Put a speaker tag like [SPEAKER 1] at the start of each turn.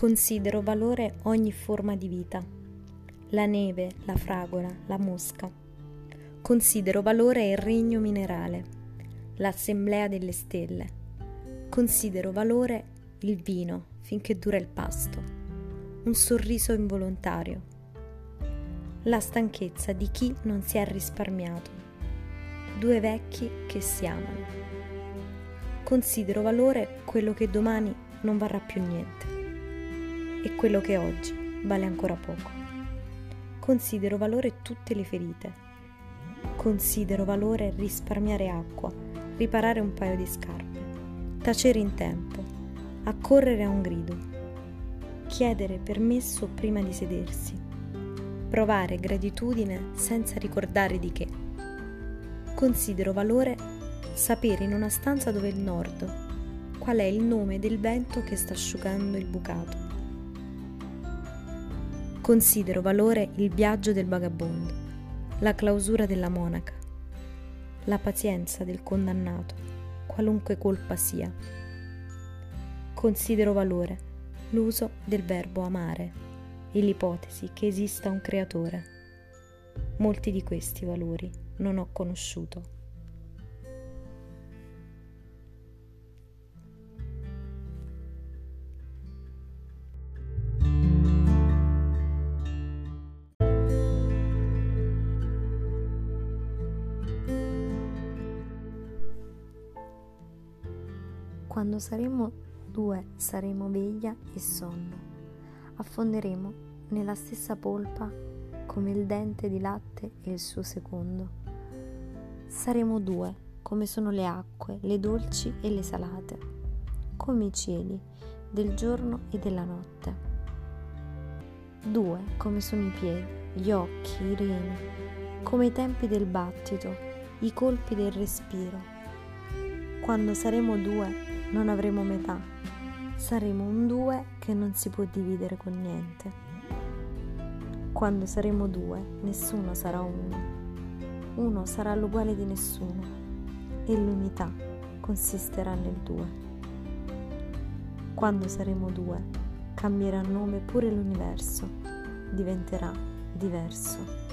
[SPEAKER 1] Considero valore ogni forma di vita, la neve, la fragola, la mosca. Considero valore il regno minerale, l'assemblea delle stelle. Considero valore il vino finché dura il pasto, un sorriso involontario, la stanchezza di chi non si è risparmiato, due vecchi che si amano. Considero valore quello che domani non varrà più niente e quello che oggi vale ancora poco. Considero valore tutte le ferite. Considero valore risparmiare acqua, riparare un paio di scarpe, tacere in tempo, accorrere a un grido, chiedere permesso prima di sedersi, provare gratitudine senza ricordare di che. Considero valore sapere in una stanza dove è il nord qual è il nome del vento che sta asciugando il bucato Considero valore il viaggio del vagabondo, la clausura della monaca, la pazienza del condannato, qualunque colpa sia. Considero valore l'uso del verbo amare e l'ipotesi che esista un creatore. Molti di questi valori non ho conosciuto. Quando saremo due saremo veglia e sonno. Affonderemo nella stessa polpa come il dente di latte e il suo secondo. Saremo due come sono le acque, le dolci e le salate, come i cieli del giorno e della notte. Due come sono i piedi, gli occhi, i reni, come i tempi del battito, i colpi del respiro. Quando saremo due non avremo metà, saremo un due che non si può dividere con niente. Quando saremo due, nessuno sarà uno. Uno sarà l'uguale di nessuno e l'unità consisterà nel due. Quando saremo due, cambierà nome pure l'universo, diventerà diverso.